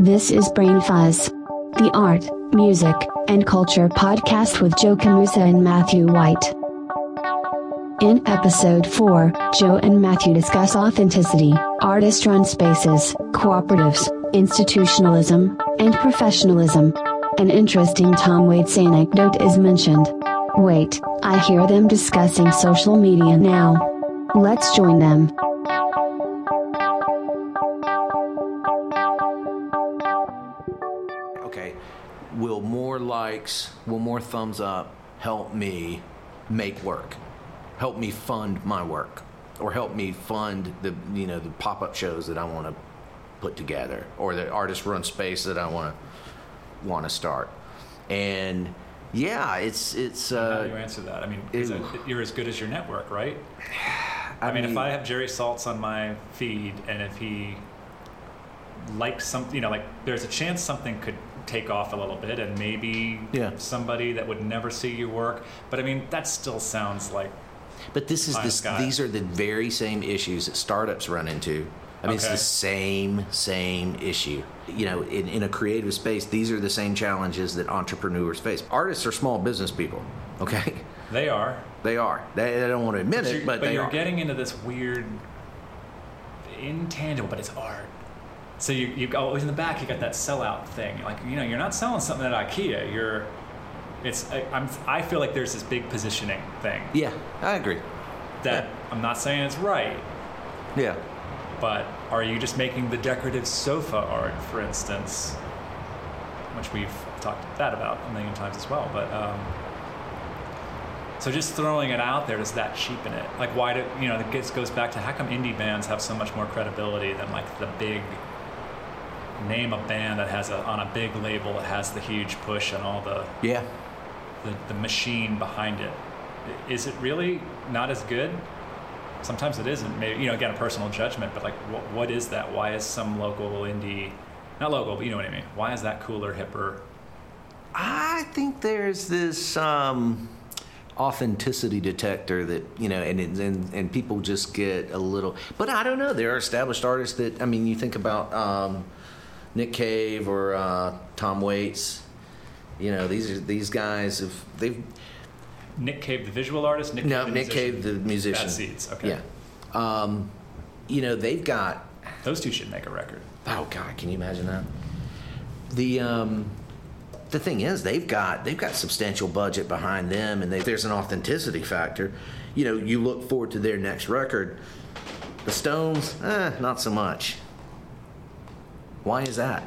This is Brain Fuzz, the art, music, and culture podcast with Joe Camusa and Matthew White. In episode 4, Joe and Matthew discuss authenticity, artist run spaces, cooperatives, institutionalism, and professionalism. An interesting Tom Waits anecdote is mentioned. Wait, I hear them discussing social media now. Let's join them. Likes, will more thumbs up help me make work? Help me fund my work? Or help me fund the, you know, the pop-up shows that I want to put together or the artist run space that I want to want to start. And yeah, it's it's How do you uh answer that? I mean, it, you're as good as your network, right? I mean, if I have Jerry Saltz on my feed, and if he likes something, you know, like there's a chance something could take off a little bit, and maybe Yeah. somebody that would never see your work. But I mean, that still sounds like But this is this, these are the very same issues that startups run into. I mean, it's the same same issue. You know, in, in a creative space, these are the same challenges that entrepreneurs face. Artists are small business people. Okay, they are. they are. They, they don't want to admit But it, but, they you're are. getting into this weird intangible, but it's art. So you you always in the back you got that sellout thing. Like you know you're not selling something at IKEA. You're it's I, I'm I feel like there's this big positioning thing yeah, I agree. that I'm not saying it's right, Yeah, but are you just making the decorative sofa art, for instance, which we've talked that about a million times as well, but. Um, so just throwing it out there does that cheapen it? Like why do you know? It gets, goes back to how come indie bands have so much more credibility than like the big name a band that has a on a big label that has the huge push and all the yeah. the, the machine behind it. Is it really not as good? Sometimes it isn't. Maybe you know, again, a personal judgment. But like, what, what is that? Why is some local indie, not local, but you know what I mean? Why is that cooler, hipper? I think there's this um, authenticity detector that you know, and, and and people just get a little. But I don't know. There are established artists that I mean, you think about um, Nick Cave or uh, Tom Waits. You know, these are these guys have they've Nick Cave, the visual artist. Nick no Cave, the Nick musician? Cave the musician. Bad Seeds. Okay. Yeah. Um, you know, they've got Those two should make a record. Oh God, can you imagine that? The um, the thing is, they've got they've got substantial budget behind them, and they, there's an authenticity factor. You know, you look forward to their next record. The Stones, eh, not so much. Why is that?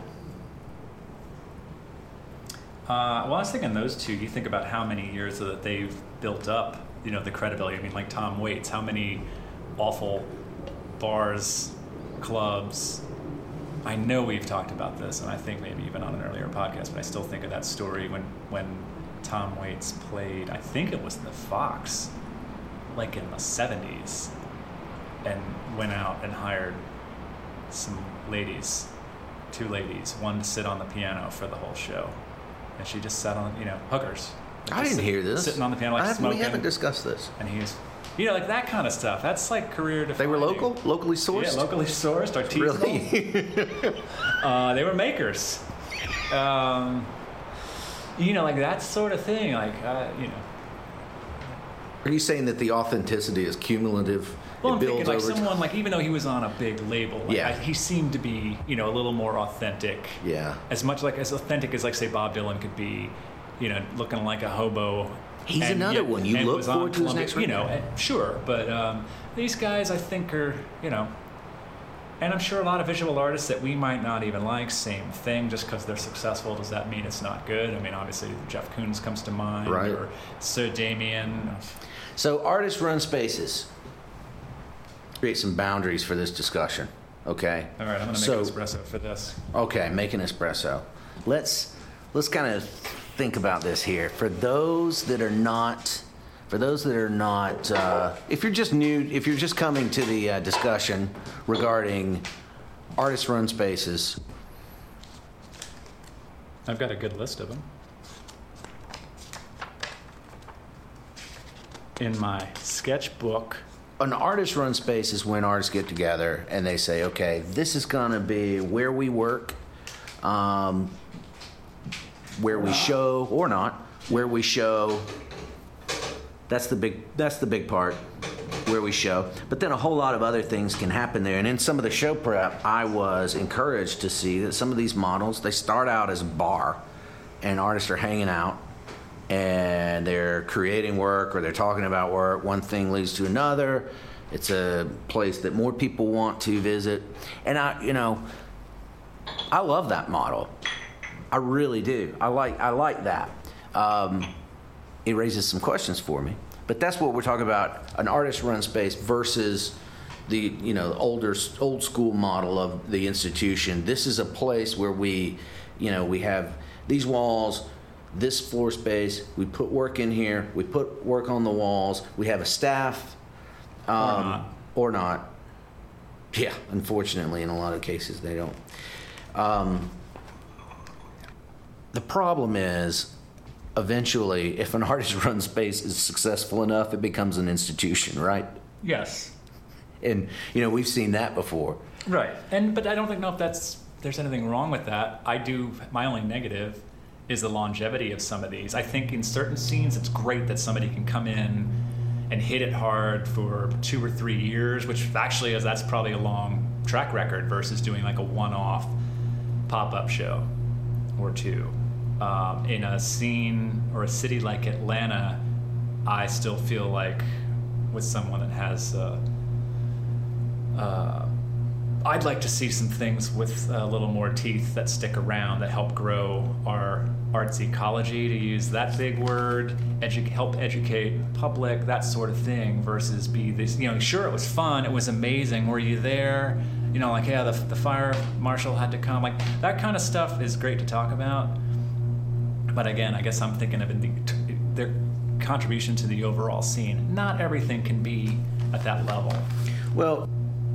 Uh, well, I was thinking those two. You think about how many years that they've built up, you know, the credibility. I mean, like Tom Waits, how many awful bars, clubs. I know we've talked about this, and I think maybe even on an earlier podcast, but I still think of that story when when Tom Waits played. I think it was the Fox, like in the '70s, and went out and hired some ladies, two ladies, one to sit on the piano for the whole show, and she just sat on, you know, hookers. Like I didn't sit- hear this. Sitting on the piano, like I haven't- smoking. we haven't discussed this. and he's, you know, like that kind of stuff. That's like career They were local, locally sourced. Yeah, locally sourced, artisanal. Really? Uh, they were makers. Um, you know, like that sort of thing. Like, uh, you know. Are you saying that the authenticity is cumulative? Well, I'm thinking like someone like even though he was on a big label, like, Yeah. I, he seemed to be you know a little more authentic. Yeah. As much like as authentic as like say Bob Dylan could be, you know, looking like a hobo. He's and another yet- one. You look forward to Columbia- next You know, and- sure, but um, these guys I think are you know. And I'm sure a lot of visual artists that we might not even like, same thing. Just because they're successful, does that mean it's not good? I mean, obviously Jeff Koons comes to mind, Right. or Sir Damien. So artists run spaces. Create some boundaries for this discussion. Okay. All right, I'm gonna make So- an espresso for this. Okay, make an espresso. Let's let's kind of think about this here. For those that are not, for those that are not, uh, if you're just new, if you're just coming to the uh, discussion regarding artist run spaces, I've got a good list of them. In my sketchbook, an artist run space is when artists get together and they say, okay, this is going to be where we work, um, where we show or not, where we show. That's the big. That's the big part where we show. But then a whole lot of other things can happen there. And in some of the show prep, I was encouraged to see that some of these models they start out as a bar, and artists are hanging out and they're creating work or they're talking about work. One thing leads to another. It's a place that more people want to visit. And I, you know, I love that model. I really do. I like I like that. Um, it raises some questions for me. But that's what we're talking about: an artist-run space versus the you know older old school model of the institution. This is a place where we, you know, we have these walls this floor space. We put work in here. We put work on the walls. We have a staff, um, Or not. or not. Yeah, unfortunately, in a lot of cases, they don't. Um, the problem is, eventually, if an artist-run space is successful enough, it becomes an institution, right? Yes. And you know, we've seen that before. Right. And but I don't think know if that's there's anything wrong with that. I do my only negative is the longevity of some of these. I think in certain scenes it's great that somebody can come in and hit it hard for two or three years, which actually is that's probably a long track record versus doing like a one-off pop-up show or two. Um, in a scene or a city like Atlanta, I still feel like with someone that has. Uh, uh, I'd like to see some things with a little more teeth that stick around that help grow our arts ecology, to use that big word, edu- help educate public, that sort of thing, versus be this, you know, sure, it was fun, it was amazing, were you there? You know, like, yeah, the, the fire marshal had to come. Like, that kind of stuff is great to talk about. But again, I guess I'm thinking of the, their contribution to the overall scene. Not everything can be at that level. Well,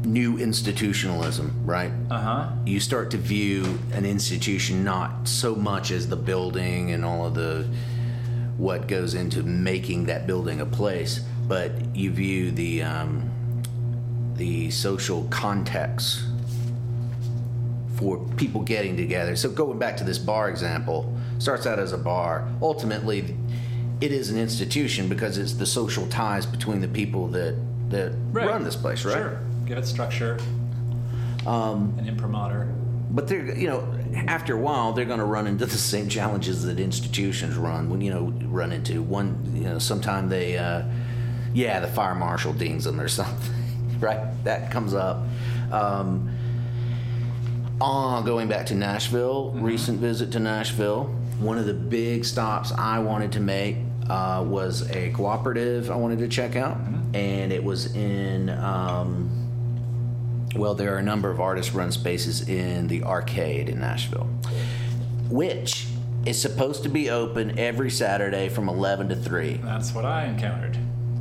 new institutionalism, right? Uh huh. you start to view an institution not so much as the building and all of the what goes into making that building a place, but you view the um, the social context for people getting together. So going back to this bar example, starts out as a bar. Ultimately, it is an institution because it's the social ties between the people that that Right. run this place, right? Sure. Give it structure. Um, an imprimatur. But they're, you know, after a while, they're going to run into the same challenges that institutions run. When you know, run into one, you know, sometime they, uh, yeah, the fire marshal dings them or something, right? That comes up. Um, uh, going back to Nashville, recent visit to Nashville. One of the big stops I wanted to make uh, was a cooperative I wanted to check out, and it was in. Um, well, there are a number of artist run spaces in the arcade in Nashville, which is supposed to be open every Saturday from 11 to 3. That's what I encountered.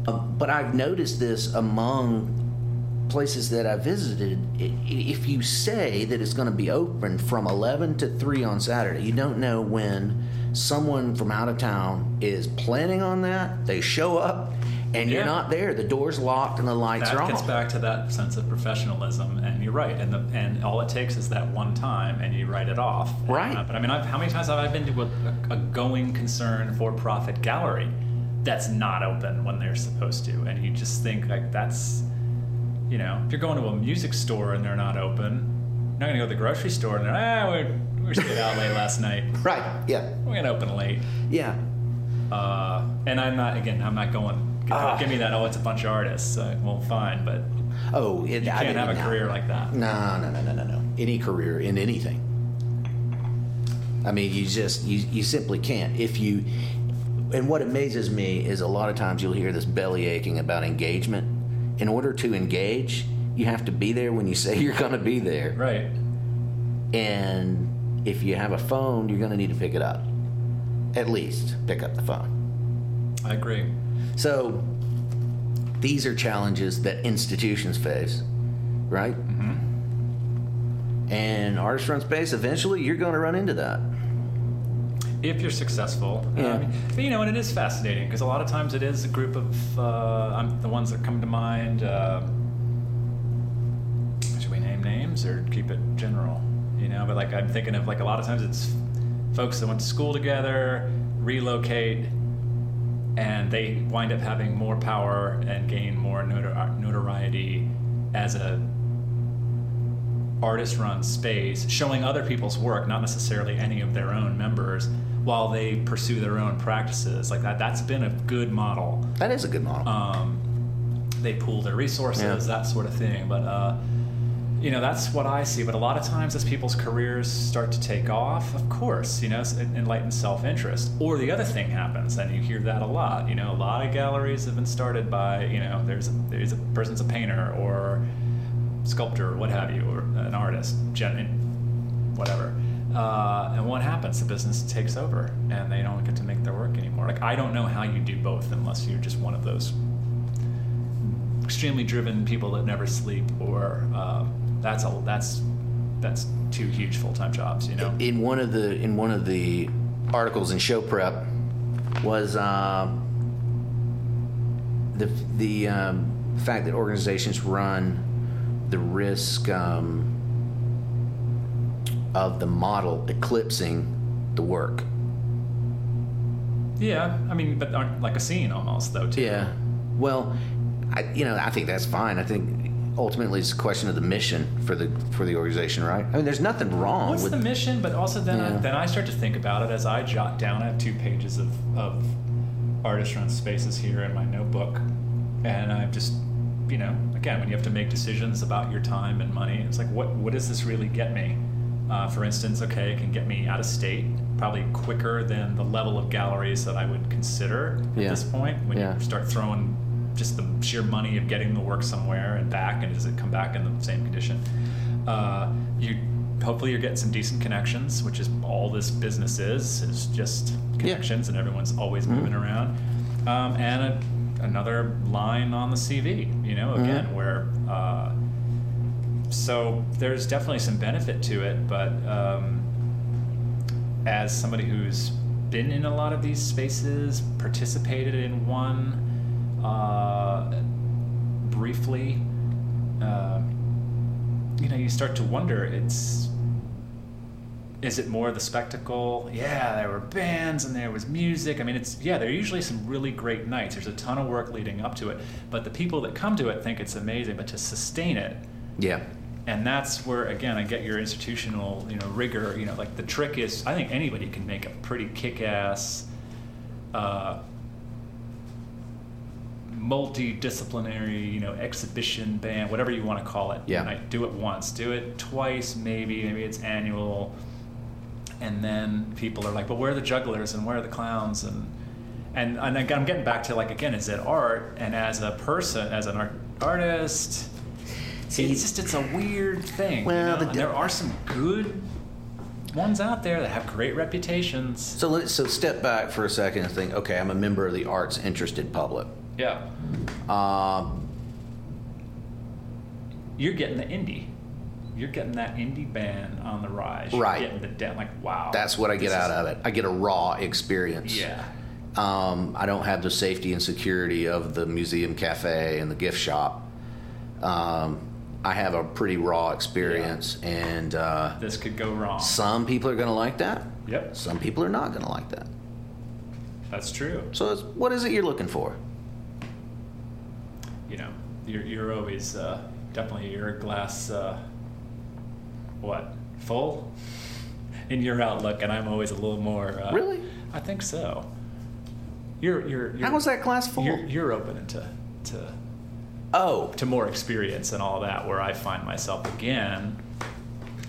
Um, but I've noticed this among places that I visited. If you say that it's going to be open from 11 to 3 on Saturday, you don't know when someone from out of town is planning on that. They show up and you're not there. The door's locked and the lights That are off. That gets back to that sense of professionalism, and you're right. And the, and all it takes is that one time, and you write it off. Right. Uh, but I mean, I've, how many times have I been to a, a going concern for-profit gallery that's not open when they're supposed to, and you just think like that's, you know, if you're going to a music store and they're not open, you're not going to go to the grocery store and they're ah we we stayed out late last night. Right. Yeah. We're going to open late. Yeah. Uh, and I'm not again. I'm not going. Give, Ah. give me that. Oh, it's a bunch of artists. Uh, well, fine, but Oh, it, you can't didn't have a know. career like that. No, no, no, no, no, no. Any career in anything. I mean, you just you, you simply can't. If you and what amazes me is a lot of times you'll hear this belly aching about engagement. In order to engage, you have to be there when you say you're going to be there. Right. And if you have a phone, you're going to need to pick it up. At least pick up the phone. I agree. So these are challenges that institutions face, right? And artist run space, eventually you're going to run into that. if you're successful. Yeah. Um, but, you know, and it is fascinating because a lot of times it is a group of uh, I'm the ones that come to mind. Uh, should we name names or keep it general? You know, but like I'm thinking of like a lot of times it's folks that went to school together, relocate, and they wind up having more power and gain more notor- notoriety as a artist run space showing other people's work not necessarily any of their own members while they pursue their own practices like that that's been a good model That is a good model. um, they pool their resources Yeah. that sort of thing but uh, you know that's what i see. But a lot of times as people's careers start to take off of course you know enlightened self-interest. Or the other thing happens and you hear that a lot. You know a lot of galleries have been started by you know there's a, there's a person's a painter or sculptor or what have you or an artist gen- whatever. Uh, and what happens? The business takes over and they don't get to make their work anymore. Like i don't know how you do both unless you're just one of those extremely driven people that never sleep or um, that's a that's that's two huge full-time jobs you know in one of the in one of the articles in show prep was uh, the the um, fact that organizations run the risk um, of the model eclipsing the work. yeah i mean but aren't like a scene almost though too Yeah. Well, I, you know, I think that's fine. I think ultimately it's a question of the mission for the for the organization, right? I mean, there's nothing wrong What's with the mission? But also then, I, then I start to think about it as I jot down. I have two pages of, of artist-run spaces here in my notebook, and I'm just, you know, again, when you have to make decisions about your time and money, it's like, what what does this really get me? Uh, for instance, okay, it can get me out of state probably quicker than the level of galleries that I would consider at Yeah. this point. When Yeah. you start throwing just the sheer money of getting the work somewhere and back, and does it come back in the same condition? Uh, you hopefully you're getting some decent connections, which is all this business is is just connections, and everyone's always moving around. Um, and a, another line on the CV, you know, again where. Uh, so there's definitely some benefit to it, but um, as somebody who's been in a lot of these spaces, participated in one uh, briefly, uh, you know, you start to wonder. It's is it more the spectacle? Yeah, there were bands and there was music. I mean, it's yeah, there are usually some really great nights. There's a ton of work leading up to it, but the people that come to it think it's amazing. But to sustain it, yeah. and that's where again I get your institutional you know rigor. You know, like the trick is I think anybody can make a pretty kick-ass. Uh, multidisciplinary, you know, exhibition band, whatever you want to call it. Yeah. Like, do it once, do it twice, maybe, maybe it's annual, and then people are like, "But where are the jugglers and where are the clowns?" and and and I'm getting back to like again, is it art? And as a person, as an art, artist, See- it's just it's a weird thing. you Well, know? the and there are some good ones out there that have great reputations. So let's so step back for a second and think. Okay, I'm a member of the arts interested public. Yeah, Um, you're getting the indie. You're getting that indie band on the rise. You're Right. Getting the de- like wow. that's what I get this out is- of it. I get a raw experience. Yeah. Um, I don't have the safety and security of the museum cafe and the gift shop. Um, I have a pretty raw experience, and uh, This could go wrong. some people are going to like that. Yep. Some people are not going to like that. That's true. So, it's, what is it you're looking for? You know, you're, you're always uh, definitely your glass, uh, what, full in your outlook, and I'm always a little more. Uh, Really? I think so. You're you're, you're How was that class full? You're, you're open to to oh, to more experience and all that. Where I find myself again,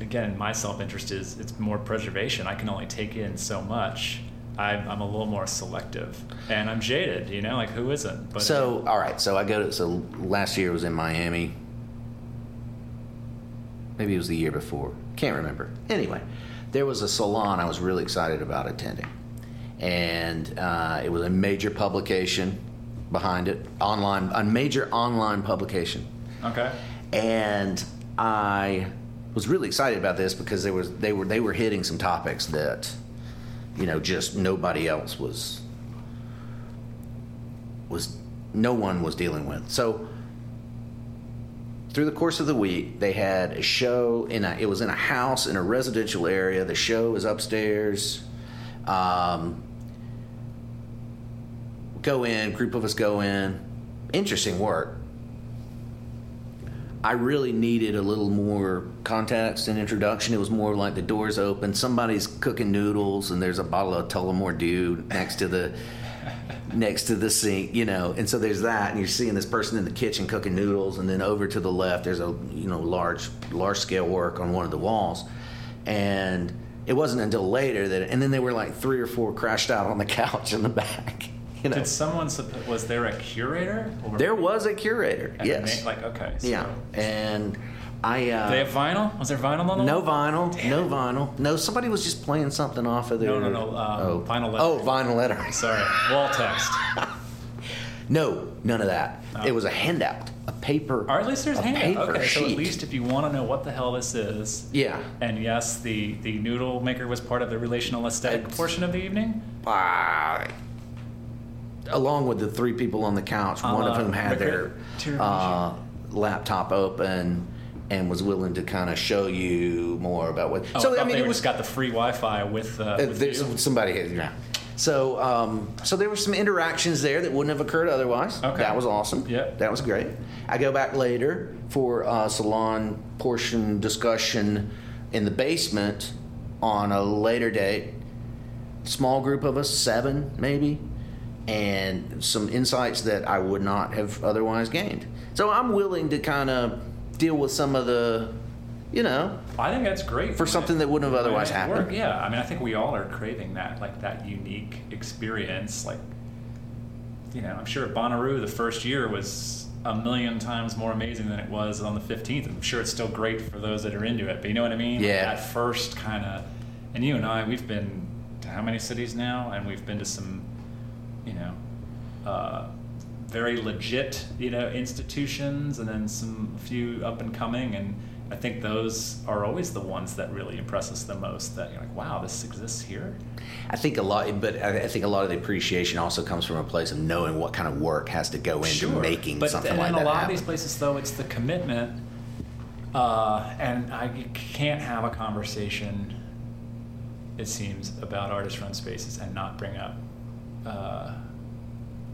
again, my self interest is it's more preservation. I can only take in so much. I'm, I'm a little more selective, and I'm jaded. You know, like who isn't? But so all right. So I go to so last year was in Miami. Maybe it was the year before. Can't remember. Anyway, there was a salon I was really excited about attending, and uh, it was a major publication behind it, online, a major online publication. okay, and I was really excited about this because they was they were they were hitting some topics that you know, just nobody else was was no one was dealing with. So through the course of the week, they had a show in a it was in a house in a residential area. The show was upstairs. Um, go in, group of us go in. Interesting work. I really needed a little more context and introduction. It was more like the doors open, somebody's cooking noodles, and there's a bottle of Tullamore Dew next to the next to the sink, you know. And so there's that, and you're seeing this person in the kitchen cooking noodles, and then over to the left, there's a you know large large scale work on one of the walls, and it wasn't until later that, and then they were like three or four crashed out on the couch in the back. You know, Did someone was there a curator? Or there was a curator, yes, like okay. So yeah, and I. Uh, they have vinyl? Was there vinyl on the No wall? vinyl. no vinyl. No, somebody was just playing something off of their. No, no, no, um, vinyl lettering. Oh, vinyl letter. Sorry, wall text. No, none of that. It was a handout, a paper. Or at least there's a handout. Okay, so at least if you want to know what the hell this is, Yeah. and yes, the the noodle maker was part of the relational aesthetic It's- portion of the evening. Uh, along with the three people on the couch, one of Uh, whom had their uh, laptop open and was willing to kind of show you more about what. Oh, so I, I mean, it was got the free Wi-Fi with. Uh, Uh, with there's you. somebody yeah. So um, so there were some interactions there that wouldn't have occurred otherwise. Okay. That was awesome. Yeah. That was great. I go back later for a salon portion discussion in the basement on a later date. Small group of us, seven maybe, and some insights that I would not have otherwise gained. So I'm willing to kind of deal with some of the, you know, I think that's great for something it- that wouldn't have otherwise happened. work- Yeah, I mean, I think we all are craving that, like that unique experience. Like, you know, I'm sure Bonnaroo the first year was a million times more amazing than it was on the 15th. I'm sure it's still great for those that are into it, but you know what I mean? Like, Yeah. that first kind of, and you and I, we've been to how many cities now, and we've been to some, you know, uh, very legit, you know, institutions, and then some few up and coming, and I think those are always the ones that really impress us the most. That you're like, wow, this exists here. I think a lot, but I think a lot of the appreciation also comes from a place of knowing what kind of work has to go into making but something and like in that a lot happen. of these places, though, it's the commitment, uh, and I can't have a conversation. It seems about artist-run spaces and not bring up uh,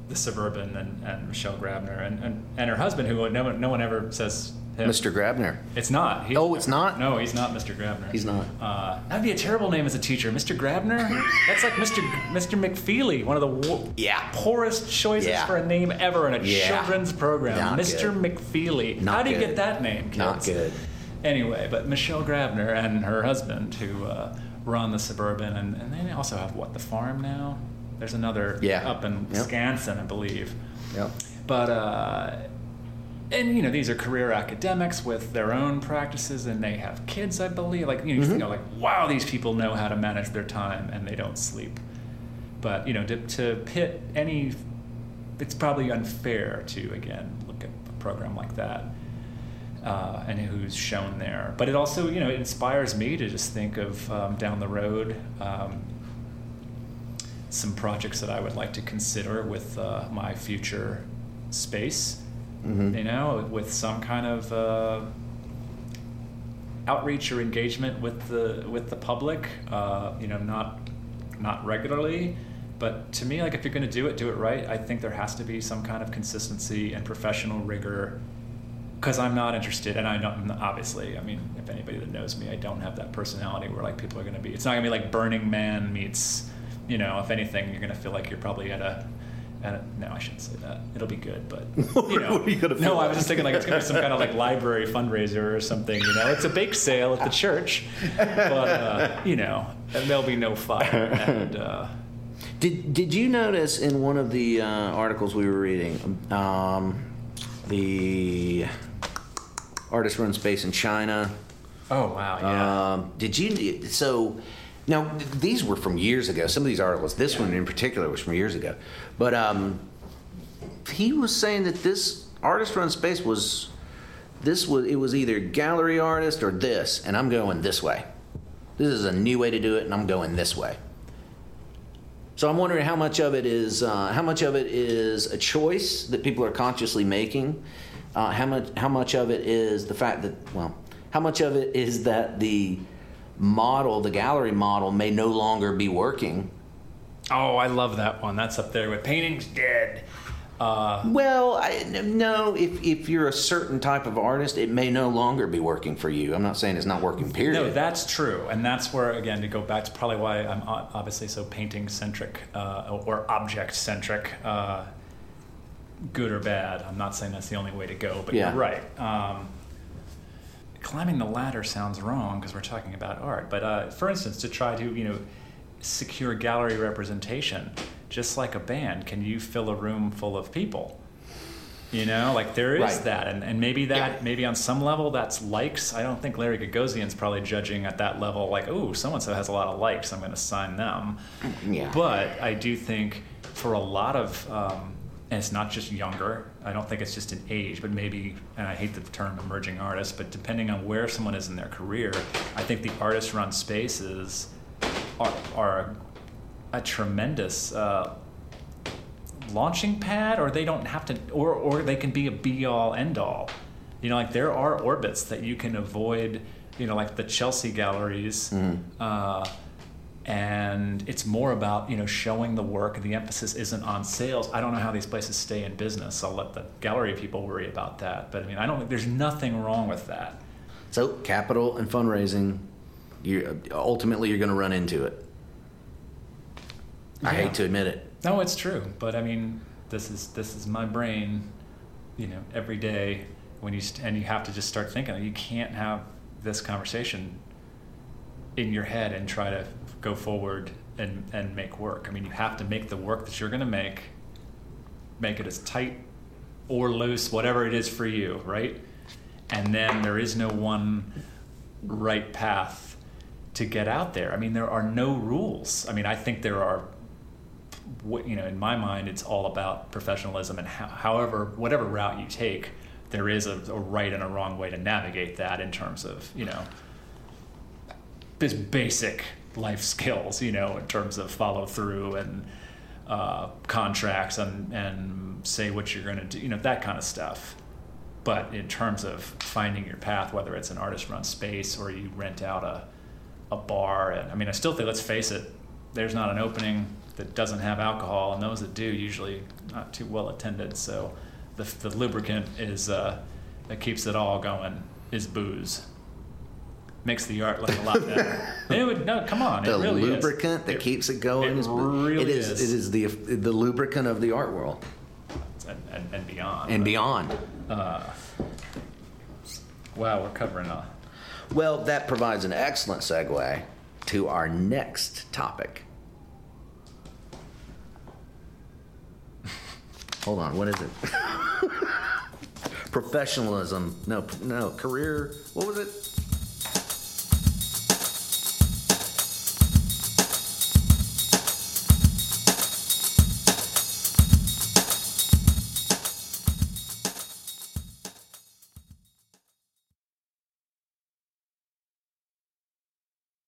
the suburban and, and Michelle Grabner and, and, and her husband, who no one, no one ever says him. Mr. Grabner. It's not. He- Oh, it's not? No, he's not Mr. Grabner. He's not. Uh, that'd be a terrible name as a teacher, Mr. Grabner. That's like Mr. Mr. McFeely, one of the wo- Yeah. poorest choices Yeah. for a name ever in a Yeah. children's program. Not Mr. good. McFeely. Not How do you good. get that name? Kids? Not good. Anyway, but Michelle Grabner and her husband, who uh, run the suburban, and, and they also have what the farm now. There's another Yeah. up in Yep. Wisconsin, I believe. Yep. But uh, and you know these are career academics with their own practices, and they have kids, I believe. Like you know, you Mm-hmm. know, like wow, these people know how to manage their time, and they don't sleep. But you know, to, to pit any, it's probably unfair to again look at a program like that. Uh, and who's shown there, but it also, you know, it inspires me to just think of um, down the road um, some projects that I would like to consider with uh, my future space. Mhm. You know, with some kind of uh, outreach or engagement with the with the public. Uh, you know, not not regularly, but to me, like if you're going to do it, do it right. I think there has to be some kind of consistency and professional rigor. Because I'm not interested, and I don't obviously. I mean, if anybody that knows me, I don't have that personality where like people are going to be. It's not going to be like Burning Man meets you know, if anything, you're gonna feel like you're probably at a. At a no, I shouldn't say that. It'll be good, but you know. What are you gonna no, feel I was just thinking like it's gonna be some kind of like library fundraiser or something. You know, it's a bake sale at the church, but uh, you know, and there'll be no fire. And uh, Did Did you notice in one of the uh, articles we were reading, um, the artist run space in China? oh wow, yeah. Um, did you? So now th- these were from years ago. Some of these articles, this one in particular, was from years ago. But um, he was saying that this artist run space was this was it was either gallery artist or this, and I'm going this way. This is a new way to do it, and I'm going this way. So I'm wondering how much of it is uh, how much of it is a choice that people are consciously making. Uh, how much how much of it is the fact that well, how much of it is that the model, the gallery model, may no longer be working. Oh, I love that one. That's up there with painting's dead. Uh, well, I, no. If if you're a certain type of artist, it may no longer be working for you. I'm not saying it's not working. Period. No, that's true, and that's where again to go back to probably why I'm obviously so painting centric uh, or object centric. Uh, good or bad. I'm not saying that's the only way to go, but yeah. you're right. Um, climbing the ladder sounds wrong because we're talking about art. But uh, for instance, to try to you know secure gallery representation just like a band, can you fill a room full of people? You know, like there is right. that, and, and maybe that yeah. maybe on some level that's likes. I don't think Larry Gagosian's probably judging at that level, like, oh, so and so has a lot of likes, I'm going to sign them. Yeah. But I do think for a lot of, um, and it's not just younger. I don't think it's just an age, but maybe, and I hate the term emerging artist, but depending on where someone is in their career, I think the artist-run spaces are are a tremendous uh, launching pad, or they don't have to, or or they can be a be all end all. You know, like there are orbits that you can avoid. You know, like the Chelsea galleries. Mm-hmm. Uh, and it's more about you know showing the work the emphasis isn't on sales i don't know how these places stay in business i'll let the gallery people worry about that but i mean i don't think there's nothing wrong with that so capital and fundraising you ultimately you're going to run into it I hate to admit it. No, it's true. But I mean, this is this is my brain. You know, every day when you st- and you have to just start thinking. You can't have this conversation in your head and try to go forward and and make work. I mean, you have to make the work that you're going to make make it as tight or loose, whatever it is for you, right? And then there is no one right path to get out there. I mean, there are no rules. I mean, I think there are you know, in my mind, it's all about professionalism and how, however, whatever route you take, there is a, a, right and a wrong way to navigate that in terms of, you know, this basic life skills, you know, in terms of follow through and uh, contracts and, and say what you're going to do, you know, that kind of stuff. But in terms of finding your path, whether it's an artist run space or you rent out a, a bar, and I mean, I still think, let's face it, there's not an opening that doesn't have alcohol, and those that do usually not too well attended. So the, the lubricant is uh, that keeps it all going is booze. Makes the art look a lot better. it would no, come on. The really lubricant is. that it, keeps it going it is really it is, is. It is the the lubricant of the art world and, and, and beyond. And but, beyond. Uh, wow, we're covering a. Well, that provides an excellent segue to our next topic. Hold on, what is it? Professionalism. No, no, career. What was it?